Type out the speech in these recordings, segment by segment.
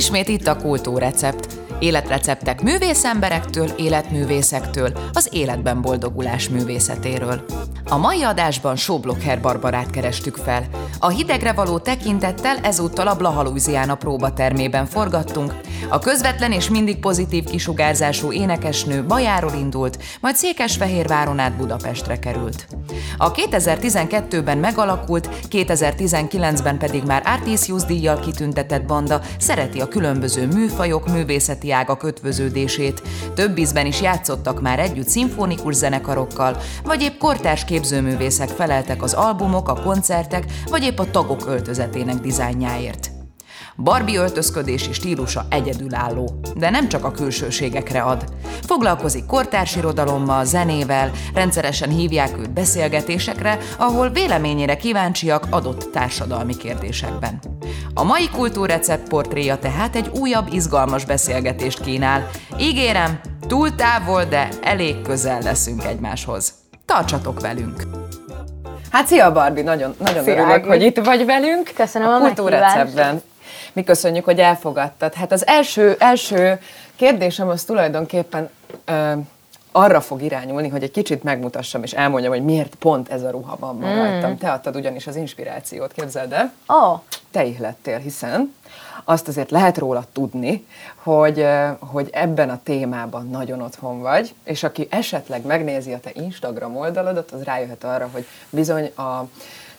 Ismét itt a kultúrrecept. Életreceptek művészemberektől, életművészektől, az életben boldogulás művészetéről. A mai adásban Sóblokker Barbarát kerestük fel. A hidegre való tekintettel ezúttal a Blaha Louisiana próbatermében forgattunk. A közvetlen és mindig pozitív kisugárzású énekesnő Bajáról indult, majd Székesfehérváron át Budapestre került. A 2012-ben megalakult, 2019-ben pedig már Artisius díjjal kitüntetett banda szereti a különböző műfajok, művészeti ágak ötvöződését. Több ízben is játszottak már együtt szimfonikus zenekarokkal, vagy épp kortárs képzőművészek feleltek az albumok, a koncertek, vagy épp a tagok öltözetének dizájnjáért. Barbie öltözködési stílusa egyedülálló, de nem csak a külsőségekre ad. Foglalkozik kortárs irodalommal, zenével, rendszeresen hívják őt beszélgetésekre, ahol véleményére kíváncsiak adott társadalmi kérdésekben. A mai kultúrrecept portréja tehát egy újabb izgalmas beszélgetést kínál. Ígérem, túl távol, de elég közel leszünk egymáshoz. Tartsatok velünk! Hát szia Barbie, nagyon, nagyon Szia, örülök, Ági. hogy itt vagy velünk. Köszönöm a, a kultúrreceptben. Mi köszönjük, hogy elfogadtad. Hát az első, első kérdésem az tulajdonképpen ö, arra fog irányulni, hogy egy kicsit megmutassam és elmondjam, hogy miért pont ez a ruha van ma mm. rajtam. Te adtad ugyanis az inspirációt, képzeld el. Oh. Te ihlettél, hiszen azt azért lehet róla tudni, hogy, hogy ebben a témában nagyon otthon vagy, és aki esetleg megnézi a te Instagram oldaladat, az rájöhet arra, hogy bizony a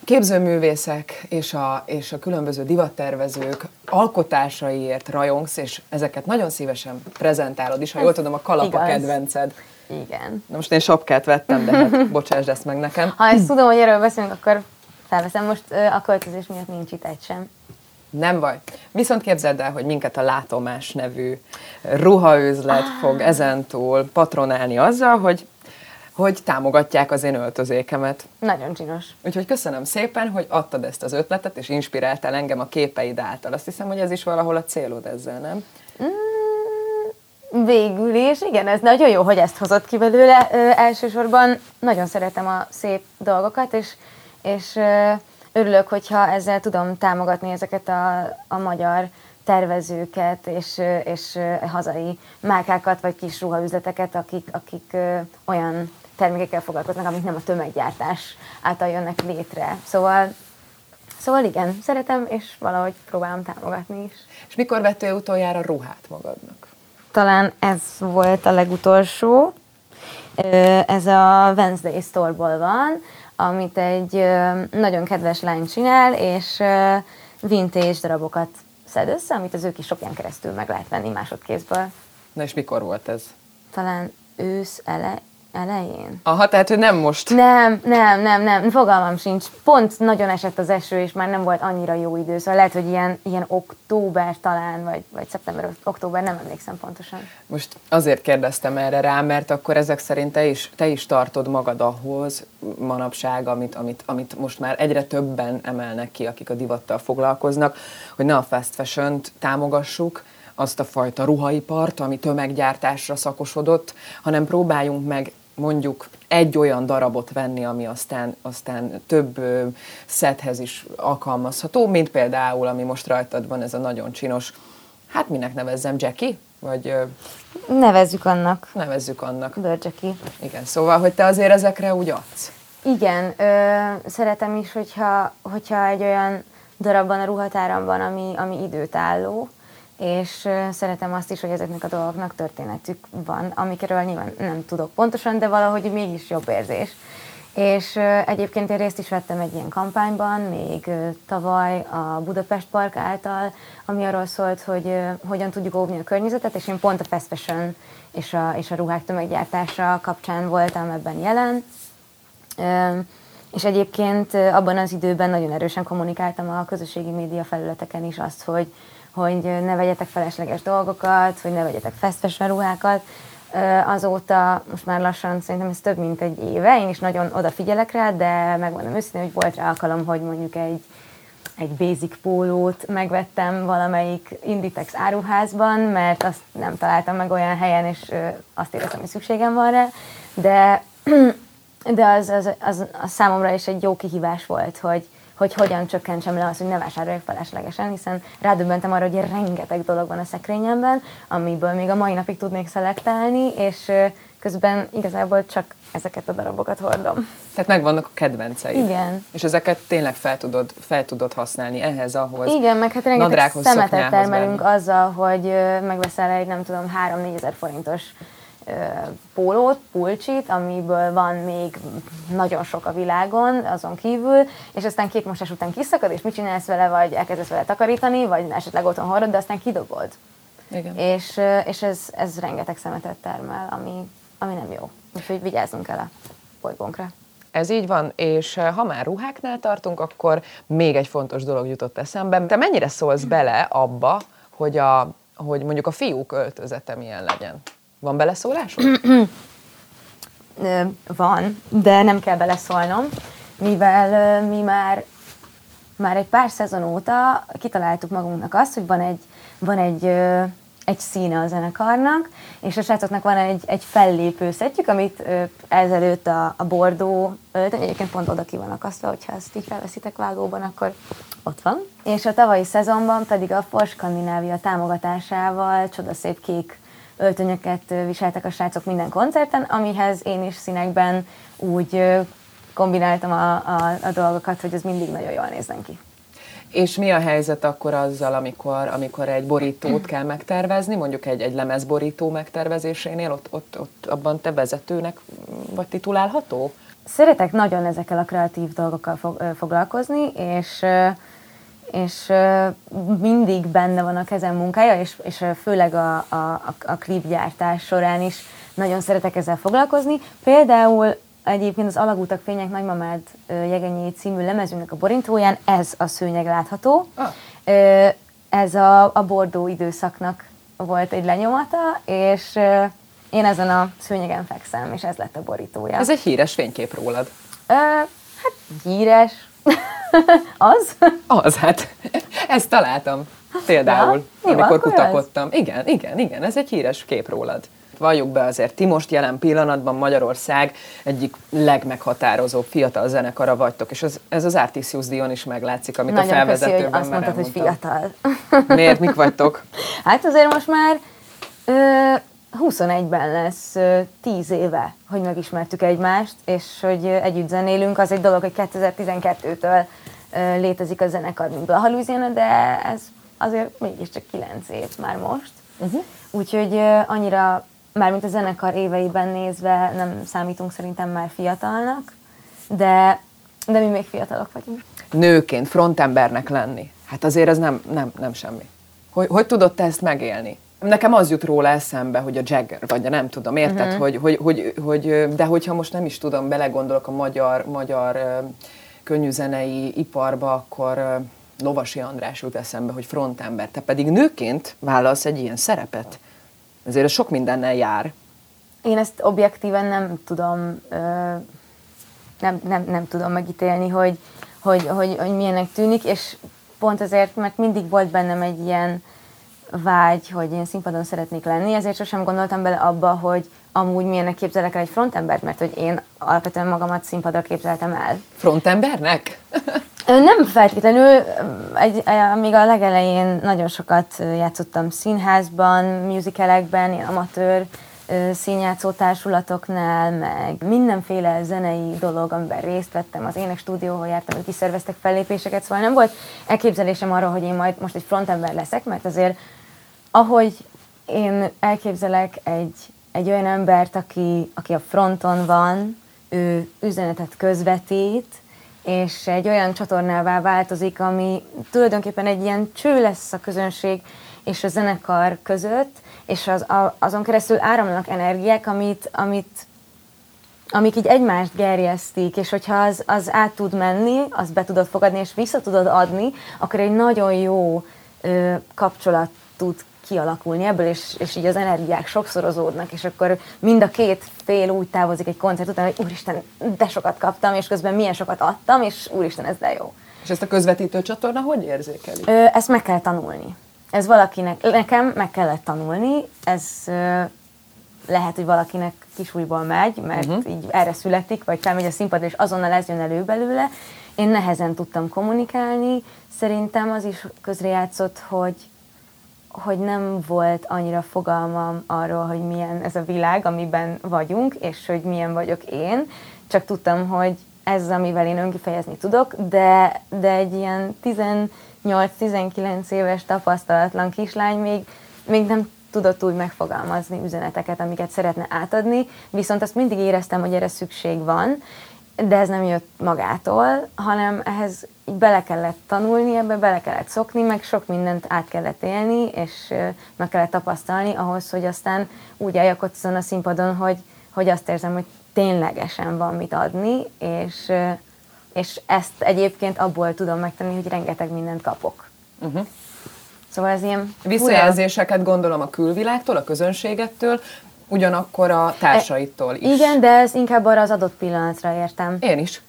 képzőművészek és a, és a különböző divattervezők alkotásaiért rajongsz, és ezeket nagyon szívesen prezentálod is, ha jól tudom, a kalap a kedvenced. Igen. Na most én sapkát vettem, de hát bocsásd ezt meg nekem. Ha ezt tudom, hogy erről beszélünk, akkor felveszem. Most a költözés miatt nincs itt egy sem. Nem baj. Viszont képzeld el, hogy minket a Látomás nevű ruhaüzlet ah. fog ezentúl patronálni azzal, hogy hogy támogatják az én öltözékemet. Nagyon csinos. Úgyhogy köszönöm szépen, hogy adtad ezt az ötletet, és inspiráltál engem a képeid által. Azt hiszem, hogy ez is valahol a célod ezzel, nem? Mm, végül is, igen, ez nagyon jó, hogy ezt hozott ki belőle. Ö, elsősorban nagyon szeretem a szép dolgokat, és, és ö, örülök, hogyha ezzel tudom támogatni ezeket a, a magyar tervezőket és, és hazai márkákat vagy kis ruhaüzleteket, akik, akik olyan termékekkel foglalkoznak, amik nem a tömeggyártás által jönnek létre. Szóval Szóval igen, szeretem, és valahogy próbálom támogatni is. És mikor vettél utoljára ruhát magadnak? Talán ez volt a legutolsó. Ez a Wednesday Store-ból van, amit egy nagyon kedves lány csinál, és vintage darabokat szed össze, amit az ők is sokján keresztül meg lehet venni másodkézből. Na és mikor volt ez? Talán ősz ele, elején. Aha, tehát ő nem most. Nem, nem, nem, nem, fogalmam sincs. Pont nagyon esett az eső, és már nem volt annyira jó idő, szóval lehet, hogy ilyen, ilyen október talán, vagy, vagy szeptember, október, nem emlékszem pontosan. Most azért kérdeztem erre rá, mert akkor ezek szerint te is, te is tartod magad ahhoz manapság, amit, amit, amit most már egyre többen emelnek ki, akik a divattal foglalkoznak, hogy ne a fast fashion támogassuk, azt a fajta ruhaipart, ami tömeggyártásra szakosodott, hanem próbáljunk meg mondjuk egy olyan darabot venni, ami aztán, aztán több ö, szedhez is alkalmazható, mint például, ami most rajtad van, ez a nagyon csinos, hát minek nevezzem, Jackie? Vagy, nevezzük annak. Nevezzük annak. Jackie. Igen, szóval, hogy te azért ezekre úgy adsz. Igen, ö, szeretem is, hogyha, hogyha egy olyan darabban a ruhatáramban, ami, ami időtálló, és szeretem azt is, hogy ezeknek a dolgoknak történetük van, amikről nyilván nem tudok pontosan, de valahogy mégis jobb érzés. És egyébként én részt is vettem egy ilyen kampányban, még tavaly a Budapest Park által, ami arról szólt, hogy hogyan tudjuk óvni a környezetet, és én pont a fast fashion és a, és a ruhák tömeggyártása kapcsán voltam ebben jelen. És egyébként abban az időben nagyon erősen kommunikáltam a közösségi média felületeken is azt, hogy, hogy ne vegyetek felesleges dolgokat, hogy ne vegyetek fast ruhákat. Azóta most már lassan szerintem ez több mint egy éve, én is nagyon odafigyelek rá, de megmondom őszintén, hogy volt rá alkalom, hogy mondjuk egy, egy basic pólót megvettem valamelyik Inditex áruházban, mert azt nem találtam meg olyan helyen, és azt éreztem, hogy szükségem van rá, de, de az, az, az, az számomra is egy jó kihívás volt, hogy, hogy hogyan csökkentsem le azt, hogy ne vásároljak feleslegesen, hiszen rádöbbentem arra, hogy rengeteg dolog van a szekrényemben, amiből még a mai napig tudnék szelektálni, és közben igazából csak ezeket a darabokat hordom. Tehát megvannak a kedvenceid. Igen. És ezeket tényleg fel tudod, fel tudod használni ehhez, ahhoz. Igen, meg hát rengeteg szemetet termelünk venni. azzal, hogy megveszel egy, nem tudom, 3-4 ezer forintos pólót, pulcsit, amiből van még nagyon sok a világon, azon kívül, és aztán két mosás után kiszakad, és mit csinálsz vele, vagy elkezdesz vele takarítani, vagy esetleg otthon hordod, de aztán kidobod. Igen. És, és ez, ez rengeteg szemetet termel, ami, ami nem jó. Úgyhogy vigyázzunk el a bolygónkra. Ez így van, és ha már ruháknál tartunk, akkor még egy fontos dolog jutott eszembe. Te mennyire szólsz bele abba, hogy, a, hogy mondjuk a fiúk öltözete milyen legyen? Van beleszólásod? Van, de nem kell beleszólnom, mivel mi már, már egy pár szezon óta kitaláltuk magunknak azt, hogy van egy, van egy, egy színe a zenekarnak, és a srácoknak van egy, egy fellépő szettjük, amit ezelőtt a, a bordó, egyébként pont oda ki van akasztva, hogyha ezt így felveszitek vágóban, akkor ott van. És a tavalyi szezonban pedig a For Skandinávia támogatásával csodaszép kék öltönyöket viseltek a srácok minden koncerten, amihez én is színekben úgy kombináltam a, a, a dolgokat, hogy ez mindig nagyon jól nézzen ki. És mi a helyzet akkor azzal, amikor, amikor egy borítót kell megtervezni, mondjuk egy, egy lemezborító megtervezésénél, ott, ott, ott abban te vezetőnek vagy titulálható? Szeretek nagyon ezekkel a kreatív dolgokkal fog, foglalkozni, és és mindig benne van a kezem munkája, és, és főleg a, a, a klipgyártás során is nagyon szeretek ezzel foglalkozni. Például egyébként az Alagútak Fények Nagymamád Jegenyé című lemezünknek a borintóján ez a szőnyeg látható. Ah. Ez a, a bordó időszaknak volt egy lenyomata, és én ezen a szőnyegen fekszem, és ez lett a borítója. Ez egy híres fénykép rólad. hát híres, az? Az, hát ezt találtam például, ja, amikor kutakodtam. Ez? Igen, igen, igen, ez egy híres kép rólad. Valljuk be azért, ti most jelen pillanatban Magyarország egyik legmeghatározóbb fiatal zenekara vagytok, és ez, ez az Artisius Dion is meglátszik, amit Nagyon a felvezetőben köszi, hogy azt mondtad, hogy fiatal. Miért, mik vagytok? Hát azért most már ö, 21-ben lesz 10 éve, hogy megismertük egymást, és hogy együtt zenélünk, az egy dolog, hogy 2012-től létezik a zenekar, mint Blaha Louisiana, de ez azért mégiscsak 9 év már most. Uh-huh. Úgyhogy annyira, mármint a zenekar éveiben nézve nem számítunk szerintem már fiatalnak, de, de mi még fiatalok vagyunk. Nőként, frontembernek lenni, hát azért ez nem, nem, nem semmi. Hogy, hogy tudod te ezt megélni? Nekem az jut róla eszembe, hogy a Jagger, vagy nem tudom, érted, uh-huh. hogy, hogy, hogy, hogy, de hogyha most nem is tudom, belegondolok a magyar, magyar könnyűzenei iparba, akkor Lovasi András jut eszembe, hogy frontember. Te pedig nőként vállalsz egy ilyen szerepet. Ezért sok mindennel jár. Én ezt objektíven nem tudom, nem, nem, nem tudom megítélni, hogy, hogy, hogy, hogy milyennek tűnik, és pont azért, mert mindig volt bennem egy ilyen vágy, hogy én színpadon szeretnék lenni, ezért sosem gondoltam bele abba, hogy amúgy milyennek képzelek el egy frontembert, mert hogy én alapvetően magamat színpadra képzeltem el. Frontembernek? Nem feltétlenül, egy, még a legelején nagyon sokat játszottam színházban, musicalekben, ilyen amatőr színjátszó társulatoknál, meg mindenféle zenei dolog, amiben részt vettem, az ének stúdióhol jártam, hogy kiszerveztek fellépéseket, szóval nem volt elképzelésem arról, hogy én majd most egy frontember leszek, mert azért ahogy én elképzelek egy, egy olyan embert, aki, aki a fronton van, ő üzenetet közvetít, és egy olyan csatornává változik, ami tulajdonképpen egy ilyen cső lesz a közönség és a zenekar között, és az, a, azon keresztül áramlanak energiák, amit, amit, amik így egymást gerjesztik, és hogyha az, az át tud menni, az be tudod fogadni, és vissza tudod adni, akkor egy nagyon jó ö, kapcsolat tud kialakulni ebből, és, és így az energiák sokszorozódnak, és akkor mind a két fél úgy távozik egy koncert után, hogy úristen, de sokat kaptam, és közben milyen sokat adtam, és úristen, ez de jó. És ezt a közvetítő csatorna hogy érzékeli? Ö, ezt meg kell tanulni. Ez valakinek, nekem meg kellett tanulni, ez ö, lehet, hogy valakinek kisújból megy, mert uh-huh. így erre születik, vagy felmegy a színpadra, és azonnal ez jön elő belőle. én nehezen tudtam kommunikálni. Szerintem az is közrejátszott, hogy, hogy nem volt annyira fogalmam arról, hogy milyen ez a világ, amiben vagyunk, és hogy milyen vagyok én. Csak tudtam, hogy ez amivel én önkifejezni tudok, de, de egy ilyen 18-19 éves tapasztalatlan kislány még, még nem tudott úgy megfogalmazni üzeneteket, amiket szeretne átadni, viszont azt mindig éreztem, hogy erre szükség van, de ez nem jött magától, hanem ehhez bele kellett tanulni, ebbe bele kellett szokni, meg sok mindent át kellett élni, és meg kellett tapasztalni ahhoz, hogy aztán úgy álljak ott azon a színpadon, hogy, hogy azt érzem, hogy ténylegesen van mit adni, és, és ezt egyébként abból tudom megtenni, hogy rengeteg mindent kapok. Uh-huh. Szóval ez ilyen... Visszajelzéseket gondolom a külvilágtól, a közönségettől, ugyanakkor a társaittól is. Igen, de ez inkább arra az adott pillanatra értem. Én is.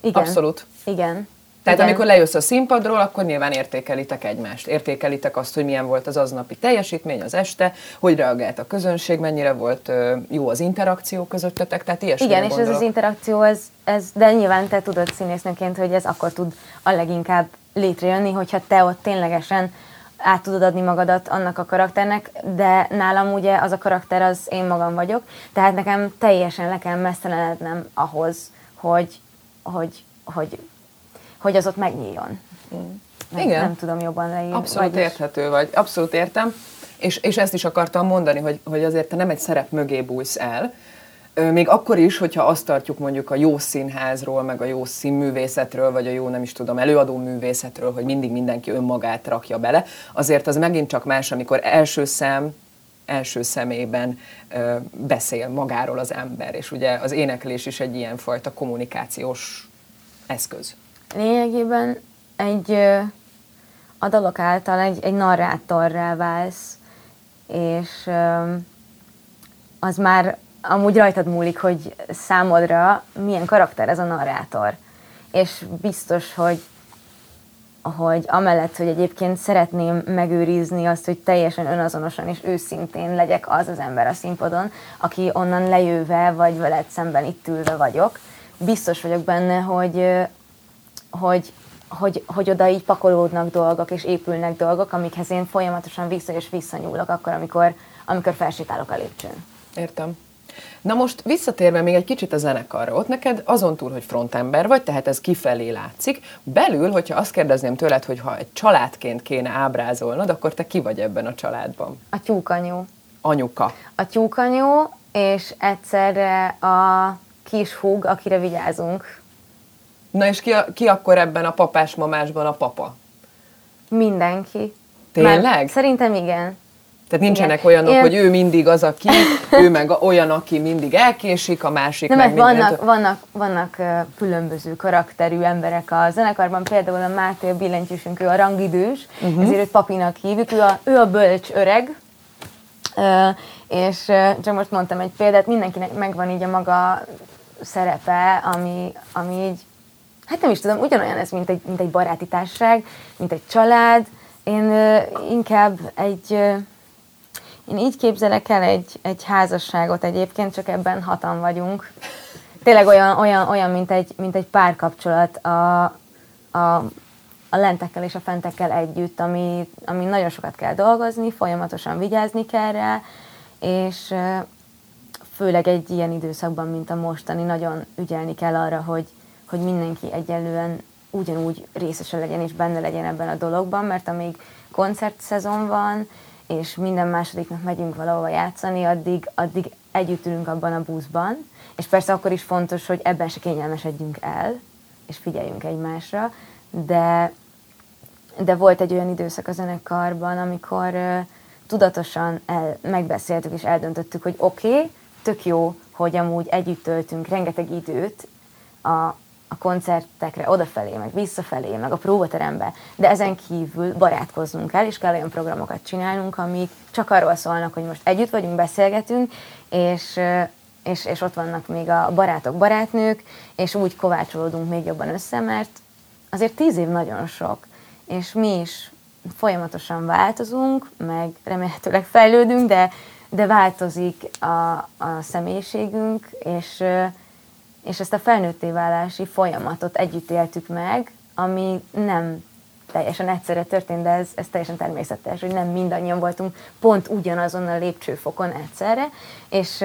Igen. Abszolút. Igen. Tehát Igen. amikor lejössz a színpadról, akkor nyilván értékelitek egymást. Értékelitek azt, hogy milyen volt az aznapi teljesítmény az este, hogy reagált a közönség, mennyire volt jó az interakció közöttetek, tehát ilyesmi Igen, és ez az interakció, ez, ez, de nyilván te tudod színésznőként, hogy ez akkor tud a leginkább létrejönni, hogyha te ott ténylegesen át tudod adni magadat annak a karakternek, de nálam ugye az a karakter az én magam vagyok, tehát nekem teljesen le kell messzelenednem ahhoz, hogy, hogy, hogy, hogy az ott megnyíljon. Mm. Nem, Igen. Nem tudom jobban leírni. Abszolút vagyis... érthető vagy, abszolút értem. És, és ezt is akartam mondani, hogy, hogy azért te nem egy szerep mögé bújsz el, még akkor is, hogyha azt tartjuk mondjuk a jó színházról, meg a jó színművészetről, vagy a jó, nem is tudom, előadó művészetről, hogy mindig mindenki önmagát rakja bele, azért az megint csak más, amikor első szem, első szemében ö, beszél magáról az ember, és ugye az éneklés is egy ilyen fajta kommunikációs eszköz. Lényegében egy a dalok által egy, egy narrátorrá válsz, és az már amúgy rajtad múlik, hogy számodra milyen karakter ez a narrátor. És biztos, hogy hogy amellett, hogy egyébként szeretném megőrizni azt, hogy teljesen önazonosan és őszintén legyek az az ember a színpadon, aki onnan lejöve, vagy veled szemben itt ülve vagyok, biztos vagyok benne, hogy, hogy, hogy, hogy oda így pakolódnak dolgok, és épülnek dolgok, amikhez én folyamatosan vissza és visszanyúlok akkor, amikor, amikor felsétálok a lépcsőn. Értem. Na most visszatérve még egy kicsit a zenekarra, ott neked azon túl, hogy frontember vagy, tehát ez kifelé látszik, belül, hogyha azt kérdezném tőled, hogy ha egy családként kéne ábrázolnod, akkor te ki vagy ebben a családban? A tyúkanyú. Anyuka. A tyúkanyú, és egyszerre a kis húg, akire vigyázunk. Na és ki, a, ki akkor ebben a papás-mamásban a papa? Mindenki. Tényleg? Már szerintem igen. Tehát nincsenek Igen. olyanok, Én... hogy ő mindig az, aki, ő meg olyan, aki mindig elkésik, a másik Nem, meg vannak, vannak, vannak különböző karakterű emberek a zenekarban, például a Máté a billentyűsünk, ő a rangidős, uh-huh. ezért őt papinak hívjuk, ő a, ő a bölcs öreg, és csak most mondtam egy példát, mindenkinek megvan így a maga szerepe, ami, ami így, hát nem is tudom, ugyanolyan ez, mint egy, mint egy baráti társaság, mint egy család. Én inkább egy én így képzelek el egy, egy házasságot egyébként, csak ebben hatan vagyunk. Tényleg olyan, olyan, olyan mint, egy, mint egy párkapcsolat a, a, a lentekkel és a fentekkel együtt, ami, ami nagyon sokat kell dolgozni, folyamatosan vigyázni kell rá, és főleg egy ilyen időszakban, mint a mostani, nagyon ügyelni kell arra, hogy, hogy mindenki egyelően ugyanúgy részese legyen és benne legyen ebben a dologban, mert amíg koncertszezon van, és minden második nap megyünk valahova játszani, addig, addig együtt ülünk abban a buszban, és persze akkor is fontos, hogy ebben se kényelmesedjünk el, és figyeljünk egymásra, de, de volt egy olyan időszak a zenekarban, amikor tudatosan el, megbeszéltük és eldöntöttük, hogy oké, okay, tök jó, hogy amúgy együtt töltünk rengeteg időt a, a koncertekre, odafelé, meg visszafelé, meg a próbaterembe, de ezen kívül barátkoznunk kell, és kell olyan programokat csinálnunk, amik csak arról szólnak, hogy most együtt vagyunk, beszélgetünk, és, és, és ott vannak még a barátok, barátnők, és úgy kovácsolódunk még jobban össze, mert azért tíz év nagyon sok, és mi is folyamatosan változunk, meg remélhetőleg fejlődünk, de, de változik a, a személyiségünk, és, és ezt a felnőtté válási folyamatot együtt éltük meg, ami nem teljesen egyszerre történt, de ez, ez teljesen természetes, hogy nem mindannyian voltunk pont ugyanazon a lépcsőfokon egyszerre, és,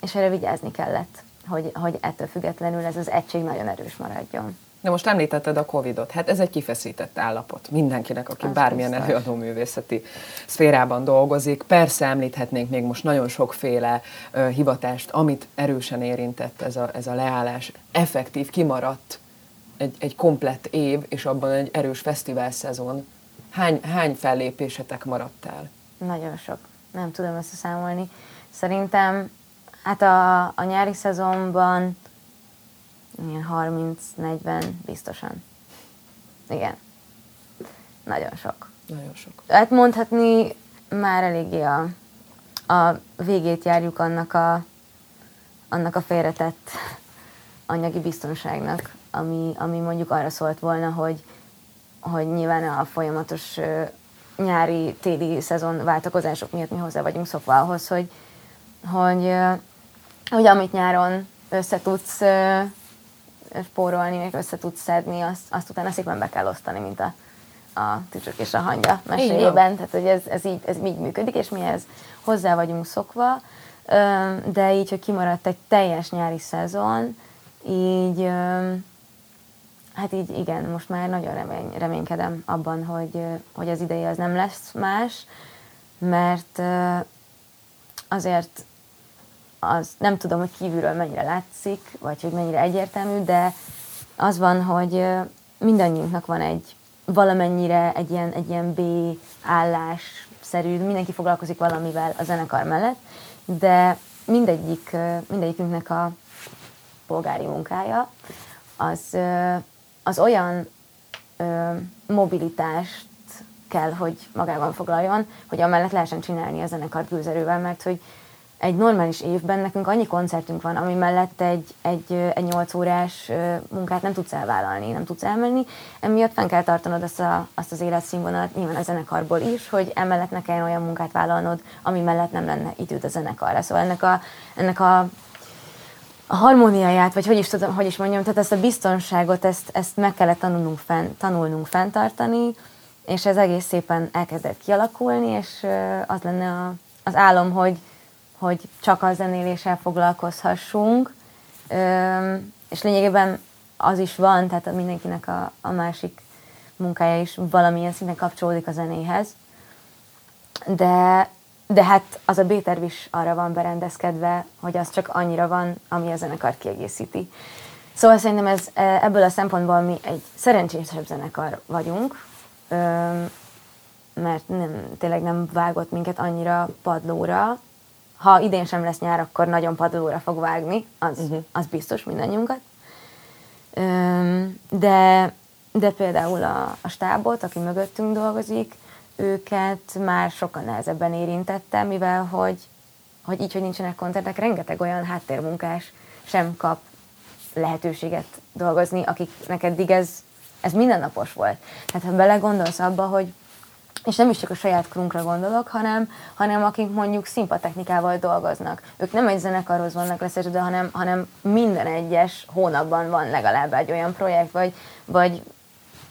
és erre vigyázni kellett, hogy, hogy ettől függetlenül ez az egység nagyon erős maradjon. De most említetted a Covid-ot. Hát ez egy kifeszített állapot mindenkinek, aki az bármilyen biztos. előadó művészeti szférában dolgozik. Persze említhetnénk még most nagyon sokféle uh, hivatást, amit erősen érintett ez a, ez a leállás. Effektív, kimaradt egy, egy komplett év, és abban egy erős fesztivál szezon. Hány, hány fellépésetek maradt el? Nagyon sok. Nem tudom összeszámolni. Szerintem hát a, a nyári szezonban ilyen 30-40 biztosan. Igen. Nagyon sok. Nagyon sok. Hát mondhatni már eléggé a, a végét járjuk annak a, annak a félretett anyagi biztonságnak, ami, ami mondjuk arra szólt volna, hogy, hogy nyilván a folyamatos nyári, téli szezon váltakozások miatt mi hozzá vagyunk szokva ahhoz, hogy, hogy, hogy amit nyáron össze tudsz spórolni, még össze tudsz szedni, azt, azt utána szépen be kell osztani, mint a, a tücsök és a hangya meséjében. Tehát, hogy ez, ez, így, ez így működik, és mi ez hozzá vagyunk szokva. De így, hogy kimaradt egy teljes nyári szezon, így hát így igen, most már nagyon remény, reménykedem abban, hogy, hogy az ideje az nem lesz más, mert azért az nem tudom, hogy kívülről mennyire látszik, vagy hogy mennyire egyértelmű, de az van, hogy mindannyiunknak van egy valamennyire egy ilyen, egy ilyen B állás szerű, mindenki foglalkozik valamivel a zenekar mellett, de mindegyik, mindegyikünknek a polgári munkája az, az olyan mobilitást kell, hogy magában foglaljon, hogy amellett lehessen csinálni a zenekart gőzerővel, mert hogy egy normális évben nekünk annyi koncertünk van, ami mellett egy, egy, egy 8 órás munkát nem tudsz elvállalni, nem tudsz elmenni. Emiatt fenn kell tartanod azt, a, azt az életszínvonalat nyilván a zenekarból is, hogy emellett ne kelljen olyan munkát vállalnod, ami mellett nem lenne időd a zenekarra. Szóval ennek a, ennek a a harmóniáját, vagy hogy is tudom, hogy is mondjam, tehát ezt a biztonságot, ezt, ezt meg kellett tanulnunk, fenn, tanulnunk fenntartani, és ez egész szépen elkezdett kialakulni, és az lenne a, az álom, hogy, hogy csak a zenéléssel foglalkozhassunk, és lényegében az is van, tehát mindenkinek a, a másik munkája is valamilyen szinten kapcsolódik a zenéhez, de, de hát az a B-terv is arra van berendezkedve, hogy az csak annyira van, ami a zenekar kiegészíti. Szóval szerintem ez, e, ebből a szempontból mi egy szerencsésebb zenekar vagyunk, mert nem, tényleg nem vágott minket annyira padlóra, ha idén sem lesz nyár, akkor nagyon padlóra fog vágni, az, uh-huh. az biztos mindannyiunkat. De, de például a, a stábot, aki mögöttünk dolgozik, őket már sokkal nehezebben érintette, mivel hogy, hogy így, hogy nincsenek koncertek, rengeteg olyan háttérmunkás sem kap lehetőséget dolgozni, akiknek eddig ez, ez mindennapos volt. Tehát ha belegondolsz abba, hogy és nem is csak a saját krunkra gondolok, hanem, hanem akik mondjuk szimpatechnikával dolgoznak. Ők nem egy zenekarhoz vannak leszerződve, hanem, hanem minden egyes hónapban van legalább egy olyan projekt, vagy, vagy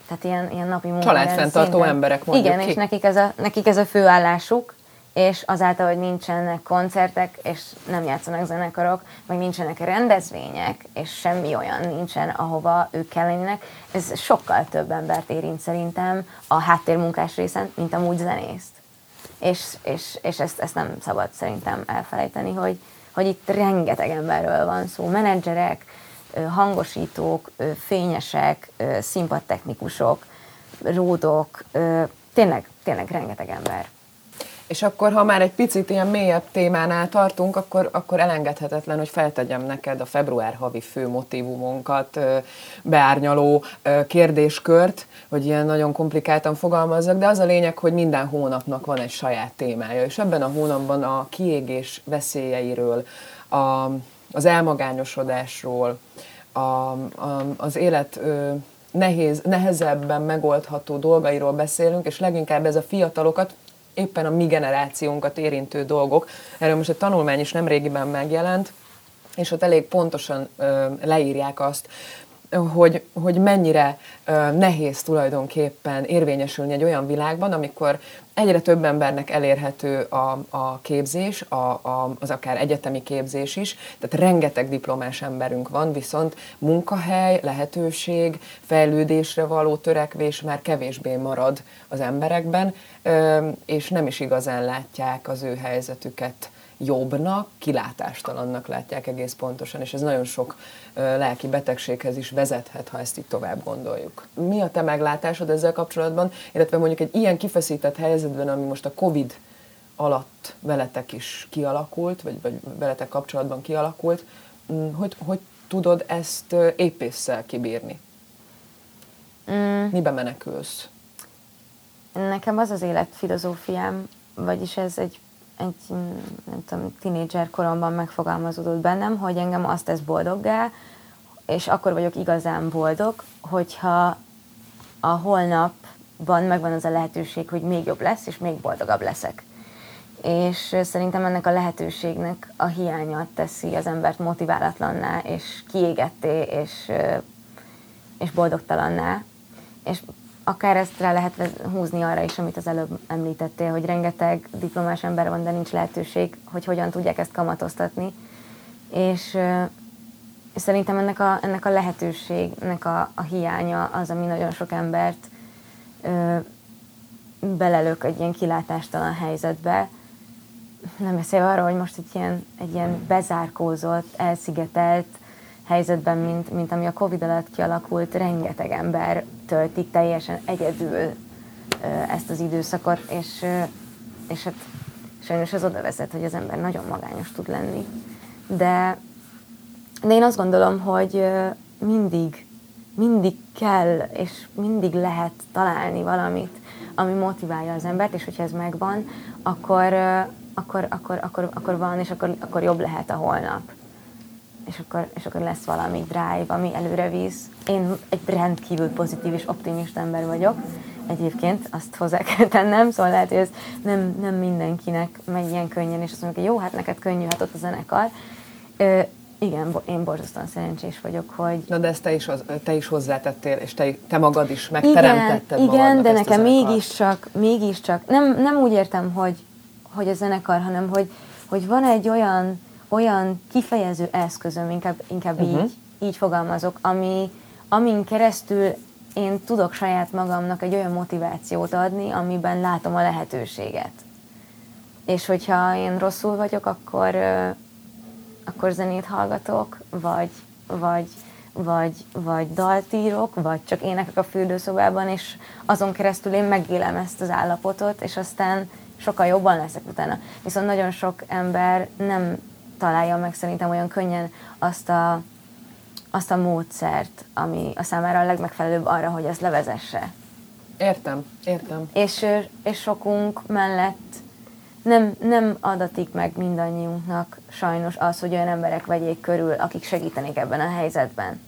tehát ilyen, ilyen napi munka. Családfenntartó emberek mondjuk Igen, ki. és nekik ez, a, nekik ez a főállásuk, és azáltal, hogy nincsenek koncertek, és nem játszanak zenekarok, meg nincsenek rendezvények, és semmi olyan nincsen, ahova ők kellenének, ez sokkal több embert érint szerintem a háttérmunkás részen, mint amúgy zenészt. És, és, és ezt, ezt nem szabad szerintem elfelejteni, hogy, hogy itt rengeteg emberről van szó, menedzserek, hangosítók, fényesek, színpadtechnikusok, ródok, tényleg, tényleg rengeteg ember. És akkor, ha már egy picit ilyen mélyebb témánál tartunk, akkor, akkor elengedhetetlen, hogy feltegyem neked a február havi fő motivumunkat beárnyaló kérdéskört, hogy ilyen nagyon komplikáltan fogalmazzak, de az a lényeg, hogy minden hónapnak van egy saját témája, és ebben a hónapban a kiégés veszélyeiről, a, az elmagányosodásról, a, a, az élet nehéz, nehezebben megoldható dolgairól beszélünk, és leginkább ez a fiatalokat, éppen a mi generációnkat érintő dolgok. Erről most a tanulmány is nem régiben megjelent, és ott elég pontosan ö, leírják azt, hogy, hogy mennyire ö, nehéz tulajdonképpen érvényesülni egy olyan világban, amikor egyre több embernek elérhető a, a képzés, a, a, az akár egyetemi képzés is, tehát rengeteg diplomás emberünk van, viszont munkahely, lehetőség, fejlődésre való törekvés már kevésbé marad az emberekben, és nem is igazán látják az ő helyzetüket jobbnak, kilátástalannak látják egész pontosan, és ez nagyon sok lelki betegséghez is vezethet, ha ezt így tovább gondoljuk. Mi a te meglátásod ezzel kapcsolatban, illetve mondjuk egy ilyen kifeszített helyzetben, ami most a COVID alatt veletek is kialakult, vagy, vagy veletek kapcsolatban kialakult, mm, hogy, hogy tudod ezt épésszel kibírni? Mm. Miben menekülsz? Nekem az az életfilozófiám, vagyis ez egy egy, nem tudom, tinédzser koromban megfogalmazódott bennem, hogy engem azt tesz boldoggá, és akkor vagyok igazán boldog, hogyha a holnapban megvan az a lehetőség, hogy még jobb lesz, és még boldogabb leszek. És szerintem ennek a lehetőségnek a hiánya teszi az embert motiválatlanná, és kiégetté, és, és boldogtalanná. És akár ezt rá lehet húzni arra is, amit az előbb említettél, hogy rengeteg diplomás ember van, de nincs lehetőség, hogy hogyan tudják ezt kamatoztatni. És, és szerintem ennek a, ennek a lehetőségnek a, a hiánya az, ami nagyon sok embert ö, belelök egy ilyen kilátástalan helyzetbe. Nem beszélve arról, hogy most egy ilyen, egy ilyen bezárkózott, elszigetelt, helyzetben, mint, mint ami a Covid alatt kialakult, rengeteg ember töltik teljesen egyedül ezt az időszakot, és, és hát sajnos ez oda vezet, hogy az ember nagyon magányos tud lenni. De, de én azt gondolom, hogy mindig, mindig kell, és mindig lehet találni valamit, ami motiválja az embert, és hogyha ez megvan, akkor, akkor, akkor, akkor, akkor van, és akkor, akkor jobb lehet a holnap és akkor, és akkor lesz valami drive, ami előre visz. Én egy rendkívül pozitív és optimista ember vagyok, egyébként azt hozzá kell tennem, szóval lehet, hogy ez nem, nem mindenkinek megy ilyen könnyen, és azt mondjuk, hogy jó, hát neked könnyű, hát ott a zenekar. Ö, igen, én borzasztóan szerencsés vagyok, hogy... Na de ezt te is, te is hozzátettél, és te, te magad is megteremtetted Igen, igen de nekem mégiscsak, mégiscsak, nem, nem úgy értem, hogy, hogy a zenekar, hanem hogy, hogy van egy olyan olyan kifejező eszközöm, inkább, inkább uh-huh. így, így fogalmazok, ami, amin keresztül én tudok saját magamnak egy olyan motivációt adni, amiben látom a lehetőséget. És hogyha én rosszul vagyok, akkor, akkor zenét hallgatok, vagy, vagy, vagy, vagy dalt írok, vagy csak énekek a fürdőszobában, és azon keresztül én megélem ezt az állapotot, és aztán sokkal jobban leszek utána. Viszont nagyon sok ember nem találja meg szerintem olyan könnyen azt a, azt a módszert, ami a számára a legmegfelelőbb arra, hogy ezt levezesse. Értem, értem. És, és sokunk mellett nem, nem adatik meg mindannyiunknak sajnos az, hogy olyan emberek vegyék körül, akik segítenék ebben a helyzetben.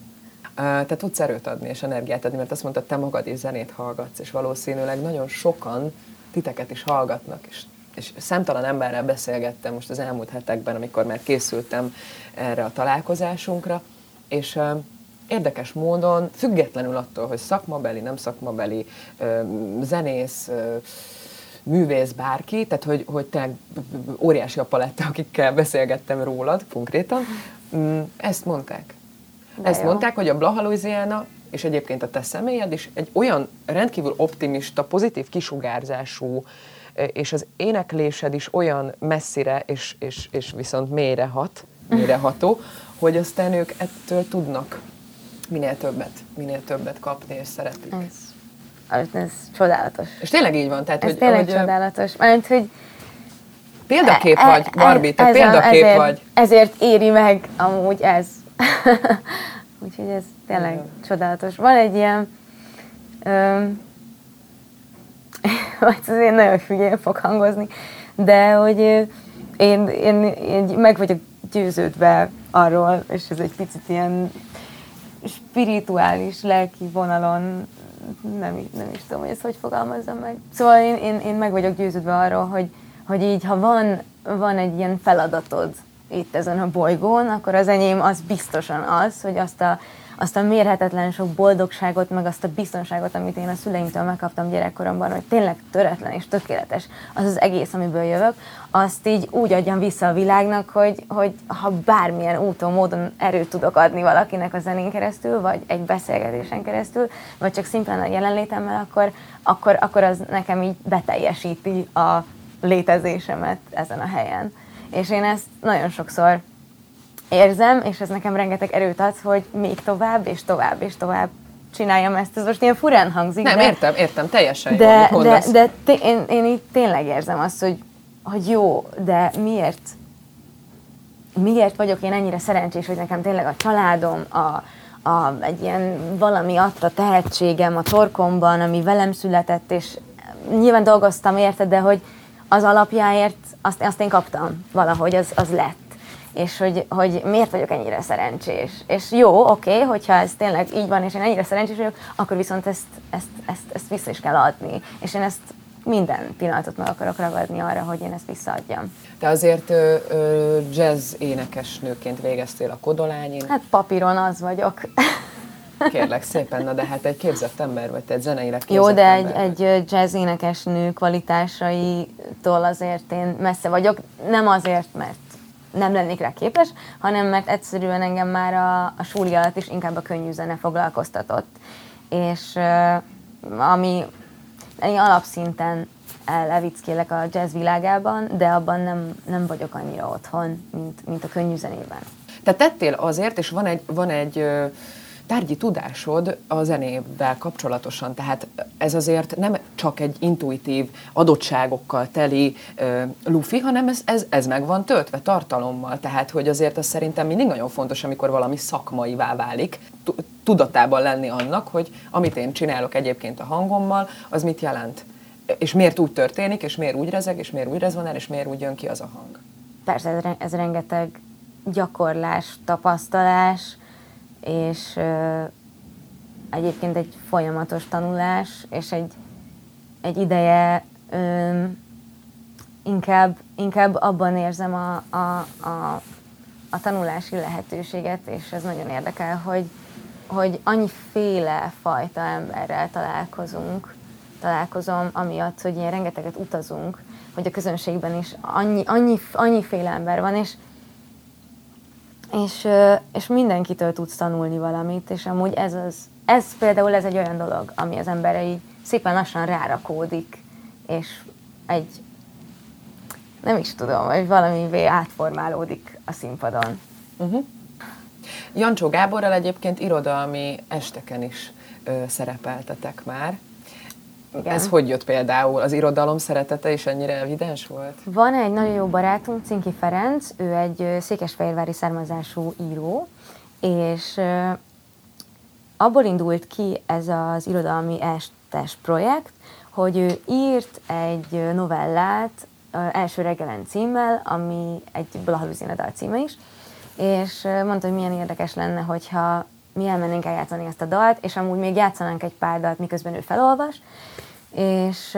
Te tudsz erőt adni és energiát adni, mert azt mondtad, te magad is zenét hallgatsz, és valószínűleg nagyon sokan titeket is hallgatnak, és és számtalan emberrel beszélgettem most az elmúlt hetekben, amikor már készültem erre a találkozásunkra, és érdekes módon, függetlenül attól, hogy szakmabeli, nem szakmabeli, zenész, művész, bárki, tehát hogy, hogy te óriási a paletta, akikkel beszélgettem rólad konkrétan, um, ezt mondták. De ezt jó. mondták, hogy a Blaha Louisiana és egyébként a te személyed is egy olyan rendkívül optimista, pozitív kisugárzású és az éneklésed is olyan messzire és, és, és viszont mélyre hat, mélyre ható, hogy aztán ők ettől tudnak minél többet, minél többet kapni, és szeretik. Ez, ez csodálatos. És tényleg így van? Tehát, ez hogy, tényleg hogy, csodálatos. Mert, hogy Példakép e, vagy, Barbie, te példakép ezért, vagy. Ezért éri meg amúgy ez. Úgyhogy ez tényleg Igen. csodálatos. Van egy ilyen öm, vagy ez én nagyon hülyén fog hangozni, de hogy én, én, én meg vagyok győződve arról, és ez egy picit ilyen spirituális, lelki vonalon, nem, nem is tudom, hogy ezt hogy fogalmazzam meg. Szóval én, én, én meg vagyok győződve arról, hogy, hogy így, ha van, van egy ilyen feladatod, itt ezen a bolygón, akkor az enyém az biztosan az, hogy azt a azt a mérhetetlen sok boldogságot, meg azt a biztonságot, amit én a szüleimtől megkaptam gyerekkoromban, hogy tényleg töretlen és tökéletes az az egész, amiből jövök, azt így úgy adjam vissza a világnak, hogy, hogy ha bármilyen úton, módon erőt tudok adni valakinek a zenén keresztül, vagy egy beszélgetésen keresztül, vagy csak szimplán a jelenlétemmel, akkor, akkor, akkor az nekem így beteljesíti a létezésemet ezen a helyen. És én ezt nagyon sokszor érzem, és ez nekem rengeteg erőt ad, hogy még tovább, és tovább, és tovább csináljam ezt. Ez most ilyen furán hangzik. Nem, de, értem, értem, teljesen de, jó, de, de té- én, én így tényleg érzem azt, hogy, hogy jó, de miért miért vagyok én ennyire szerencsés, hogy nekem tényleg a családom, a, a, egy ilyen valami adta tehetségem a torkomban, ami velem született, és nyilván dolgoztam érte, de hogy az alapjáért azt, azt én kaptam valahogy, az, az lett és hogy, hogy miért vagyok ennyire szerencsés. És jó, oké, okay, hogyha ez tényleg így van, és én ennyire szerencsés vagyok, akkor viszont ezt, ezt, ezt, ezt vissza is kell adni. És én ezt minden pillanatot meg akarok ragadni arra, hogy én ezt visszaadjam. Te azért ö, ö, jazz énekesnőként végeztél a Kodolányin. Hát papíron az vagyok. Kérlek szépen, na de hát egy képzett ember vagy, te egy zeneileg képzett Jó, de ember egy, egy jazz énekesnő kvalitásaitól azért én messze vagyok. Nem azért, mert nem lennék rá képes, hanem mert egyszerűen engem már a, a súli alatt is inkább a könnyű zene foglalkoztatott. És ami én alapszinten levickélek a jazz világában, de abban nem, nem vagyok annyira otthon, mint, mint a könnyű zenében. Te tettél azért, és van egy, van egy tárgyi tudásod a zenével kapcsolatosan, tehát ez azért nem csak egy intuitív adottságokkal teli uh, lufi, hanem ez, ez, ez meg van töltve tartalommal, tehát hogy azért az szerintem mindig nagyon fontos, amikor valami szakmaivá válik, tudatában lenni annak, hogy amit én csinálok egyébként a hangommal, az mit jelent. És miért úgy történik, és miért úgy rezeg, és miért úgy rezonál, és miért úgy jön ki az a hang. Persze, ez, ez rengeteg gyakorlás, tapasztalás, és egyébként egy folyamatos tanulás, és egy, egy ideje ö, inkább, inkább abban érzem a, a, a, a tanulási lehetőséget, és ez nagyon érdekel, hogy, hogy annyiféle fajta emberrel találkozunk, találkozom, amiatt, hogy ilyen rengeteget utazunk, hogy a közönségben is annyi, annyi, annyiféle ember van, és és, és mindenkitől tudsz tanulni valamit, és amúgy ez az, ez például ez egy olyan dolog, ami az emberei szépen lassan rárakódik, és egy, nem is tudom, hogy valamivé átformálódik a színpadon. Uh-huh. Jancsó Gáborral egyébként irodalmi esteken is ö, szerepeltetek már. Igen. Ez hogy jött például? Az irodalom szeretete is ennyire evidens volt? Van egy nagyon jó barátunk, Cinki Ferenc, ő egy székesfehérvári származású író, és abból indult ki ez az irodalmi estes projekt, hogy ő írt egy novellát első reggelen címmel, ami egy Blahaluzina dal címe is, és mondta, hogy milyen érdekes lenne, hogyha mi elmennénk eljátszani ezt a dalt, és amúgy még játszanánk egy pár dalt, miközben ő felolvas, és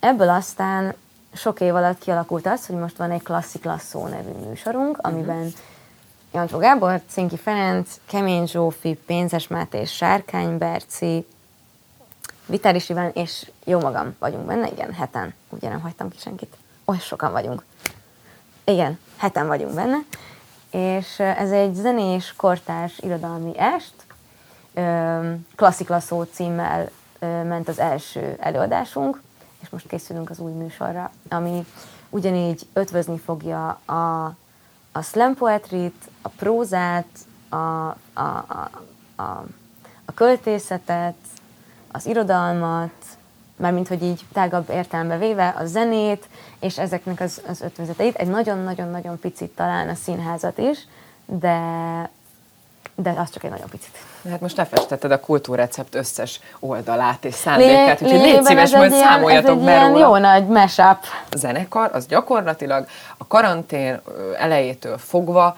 ebből aztán sok év alatt kialakult az, hogy most van egy Klasszik Lasszó nevű műsorunk, mhm. amiben. Jancsó Gábor, Cinki Ferenc, Kemény Zsófi, Pénzes Máté és Sárkány Berci, Vitális Iván és jó magam vagyunk benne, igen, heten, ugye nem hagytam ki senkit. Oly sokan vagyunk. Igen, heten vagyunk benne, és ez egy zenés, kortárs irodalmi est, Klasszik Lasszó címmel ment az első előadásunk, és most készülünk az új műsorra, ami ugyanígy ötvözni fogja a, a slam poetrit, a prózát, a, a, a, a, a költészetet, az irodalmat, mármint hogy így tágabb értelembe véve a zenét, és ezeknek az, az ötvözeteit, egy nagyon-nagyon-nagyon picit talán a színházat is, de, de az csak egy nagyon picit. Hát most lefestetted a kultúrrecept összes oldalát és szándékát, úgyhogy légy szíves, majd ilyen, számoljatok be róla. jó nagy mashup. A zenekar az gyakorlatilag a karantén elejétől fogva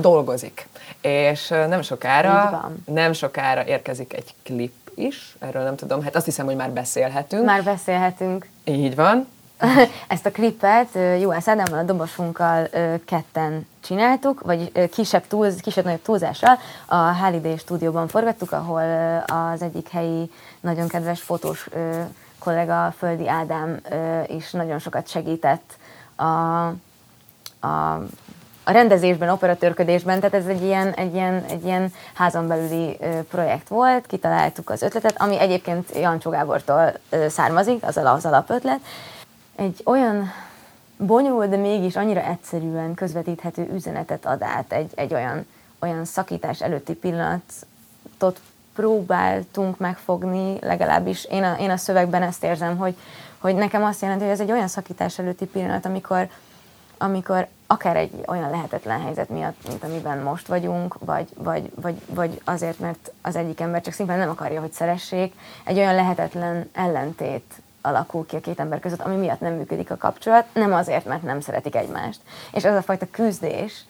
dolgozik. És nem sokára, nem sokára érkezik egy klip is, erről nem tudom, hát azt hiszem, hogy már beszélhetünk. Már beszélhetünk. Így van. ezt a klipet Juhász Ádámmal, a dobosunkkal ketten csináltuk, vagy kisebb, túlz, kisebb nagyobb túlzással a Holiday stúdióban forgattuk, ahol az egyik helyi nagyon kedves fotós kollega, Földi Ádám is nagyon sokat segített a, a a rendezésben, operatőrködésben, tehát ez egy ilyen, egy ilyen, egy ilyen házon belüli projekt volt, kitaláltuk az ötletet, ami egyébként Jancsó Gábortól származik, az, az alapötlet. Egy olyan bonyolult, de mégis annyira egyszerűen közvetíthető üzenetet ad át egy, egy olyan, olyan szakítás előtti pillanatot próbáltunk megfogni, legalábbis én a, én a szövegben ezt érzem, hogy, hogy nekem azt jelenti, hogy ez egy olyan szakítás előtti pillanat, amikor, amikor akár egy olyan lehetetlen helyzet miatt, mint amiben most vagyunk, vagy, vagy, vagy, vagy azért, mert az egyik ember csak szimplán nem akarja, hogy szeressék, egy olyan lehetetlen ellentét alakul ki a két ember között, ami miatt nem működik a kapcsolat, nem azért, mert nem szeretik egymást. És ez a fajta küzdés,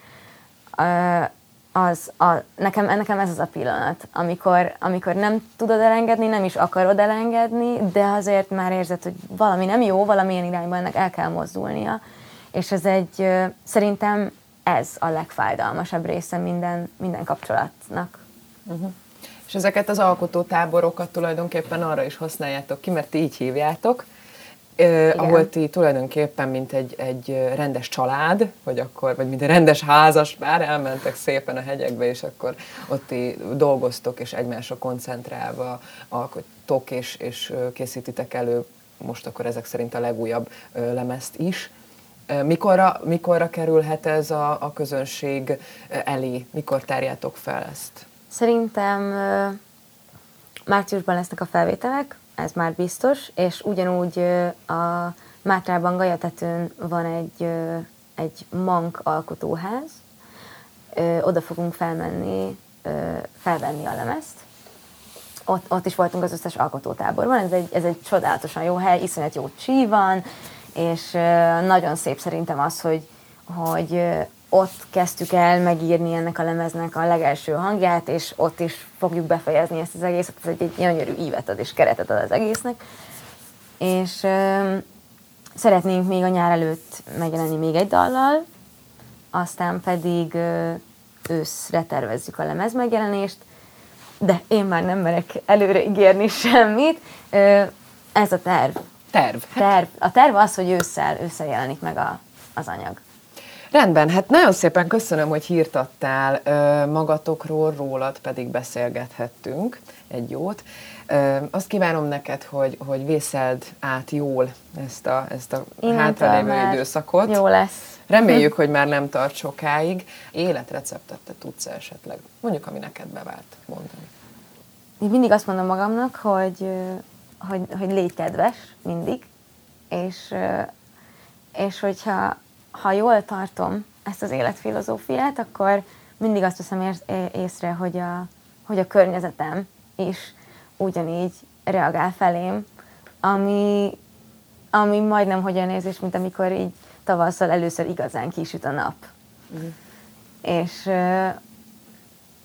az a, nekem, nekem ez az a pillanat, amikor, amikor nem tudod elengedni, nem is akarod elengedni, de azért már érzed, hogy valami nem jó, valamilyen irányban ennek el kell mozdulnia és ez egy, szerintem ez a legfájdalmasabb része minden, minden kapcsolatnak. Uh-huh. És ezeket az alkotótáborokat tulajdonképpen arra is használjátok ki, mert ti így hívjátok, eh, ahol ti tulajdonképpen, mint egy, egy rendes család, vagy akkor, vagy mint egy rendes házas pár, elmentek szépen a hegyekbe, és akkor ott ti dolgoztok, és egymásra koncentrálva alkotok, és, és készítitek elő most akkor ezek szerint a legújabb lemezt is. Mikorra, mikorra kerülhet ez a, a közönség elé? Mikor tárjátok fel ezt? Szerintem márciusban lesznek a felvételek, ez már biztos, és ugyanúgy a Mátrában Gajatetőn van egy, egy mank alkotóház, oda fogunk felmenni, felvenni a lemezt. Ott, ott is voltunk az összes alkotótáborban, ez egy, ez egy csodálatosan jó hely, iszonyat jó csí van, és nagyon szép szerintem az, hogy, hogy ott kezdtük el megírni ennek a lemeznek a legelső hangját, és ott is fogjuk befejezni ezt az egészet, ez egy, egy gyönyörű ívet ad és keretet ad az egésznek. És ö, szeretnénk még a nyár előtt megjelenni még egy dallal, aztán pedig ö, őszre tervezzük a lemez megjelenést, de én már nem merek előre ígérni semmit. Ö, ez a terv. Terv. terv. A terv az, hogy ősszel, ősszel jelenik meg a, az anyag. Rendben, hát nagyon szépen köszönöm, hogy hírtattál magatokról, rólad pedig beszélgethettünk egy jót. Azt kívánom neked, hogy, hogy vészeld át jól ezt a, ezt a hátralévő időszakot. Jó lesz. Reméljük, hogy már nem tart sokáig. Életreceptet te tudsz esetleg, mondjuk, ami neked bevált mondani. Én mindig azt mondom magamnak, hogy hogy, hogy légy kedves mindig, és, és hogyha ha jól tartom ezt az életfilozófiát, akkor mindig azt veszem észre, hogy a, hogy a környezetem is ugyanígy reagál felém, ami, ami majdnem hogy olyan érzés, mint amikor így tavasszal először igazán kisüt a nap. Mm. És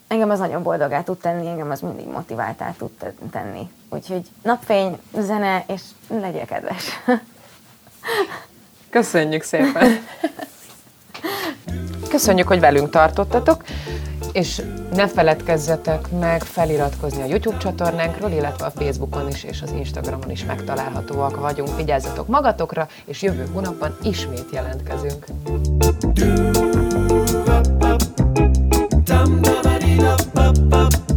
engem az nagyon boldogá tud tenni, engem az mindig motiváltá tud tenni. Úgyhogy napfény, zene, és legyél kedves. Köszönjük szépen! Köszönjük, hogy velünk tartottatok, és ne feledkezzetek meg feliratkozni a YouTube csatornánkról, illetve a Facebookon is és az Instagramon is megtalálhatóak vagyunk. Vigyázzatok magatokra, és jövő hónapban ismét jelentkezünk. Dum, dum, dum, dum, dum, dum, dum,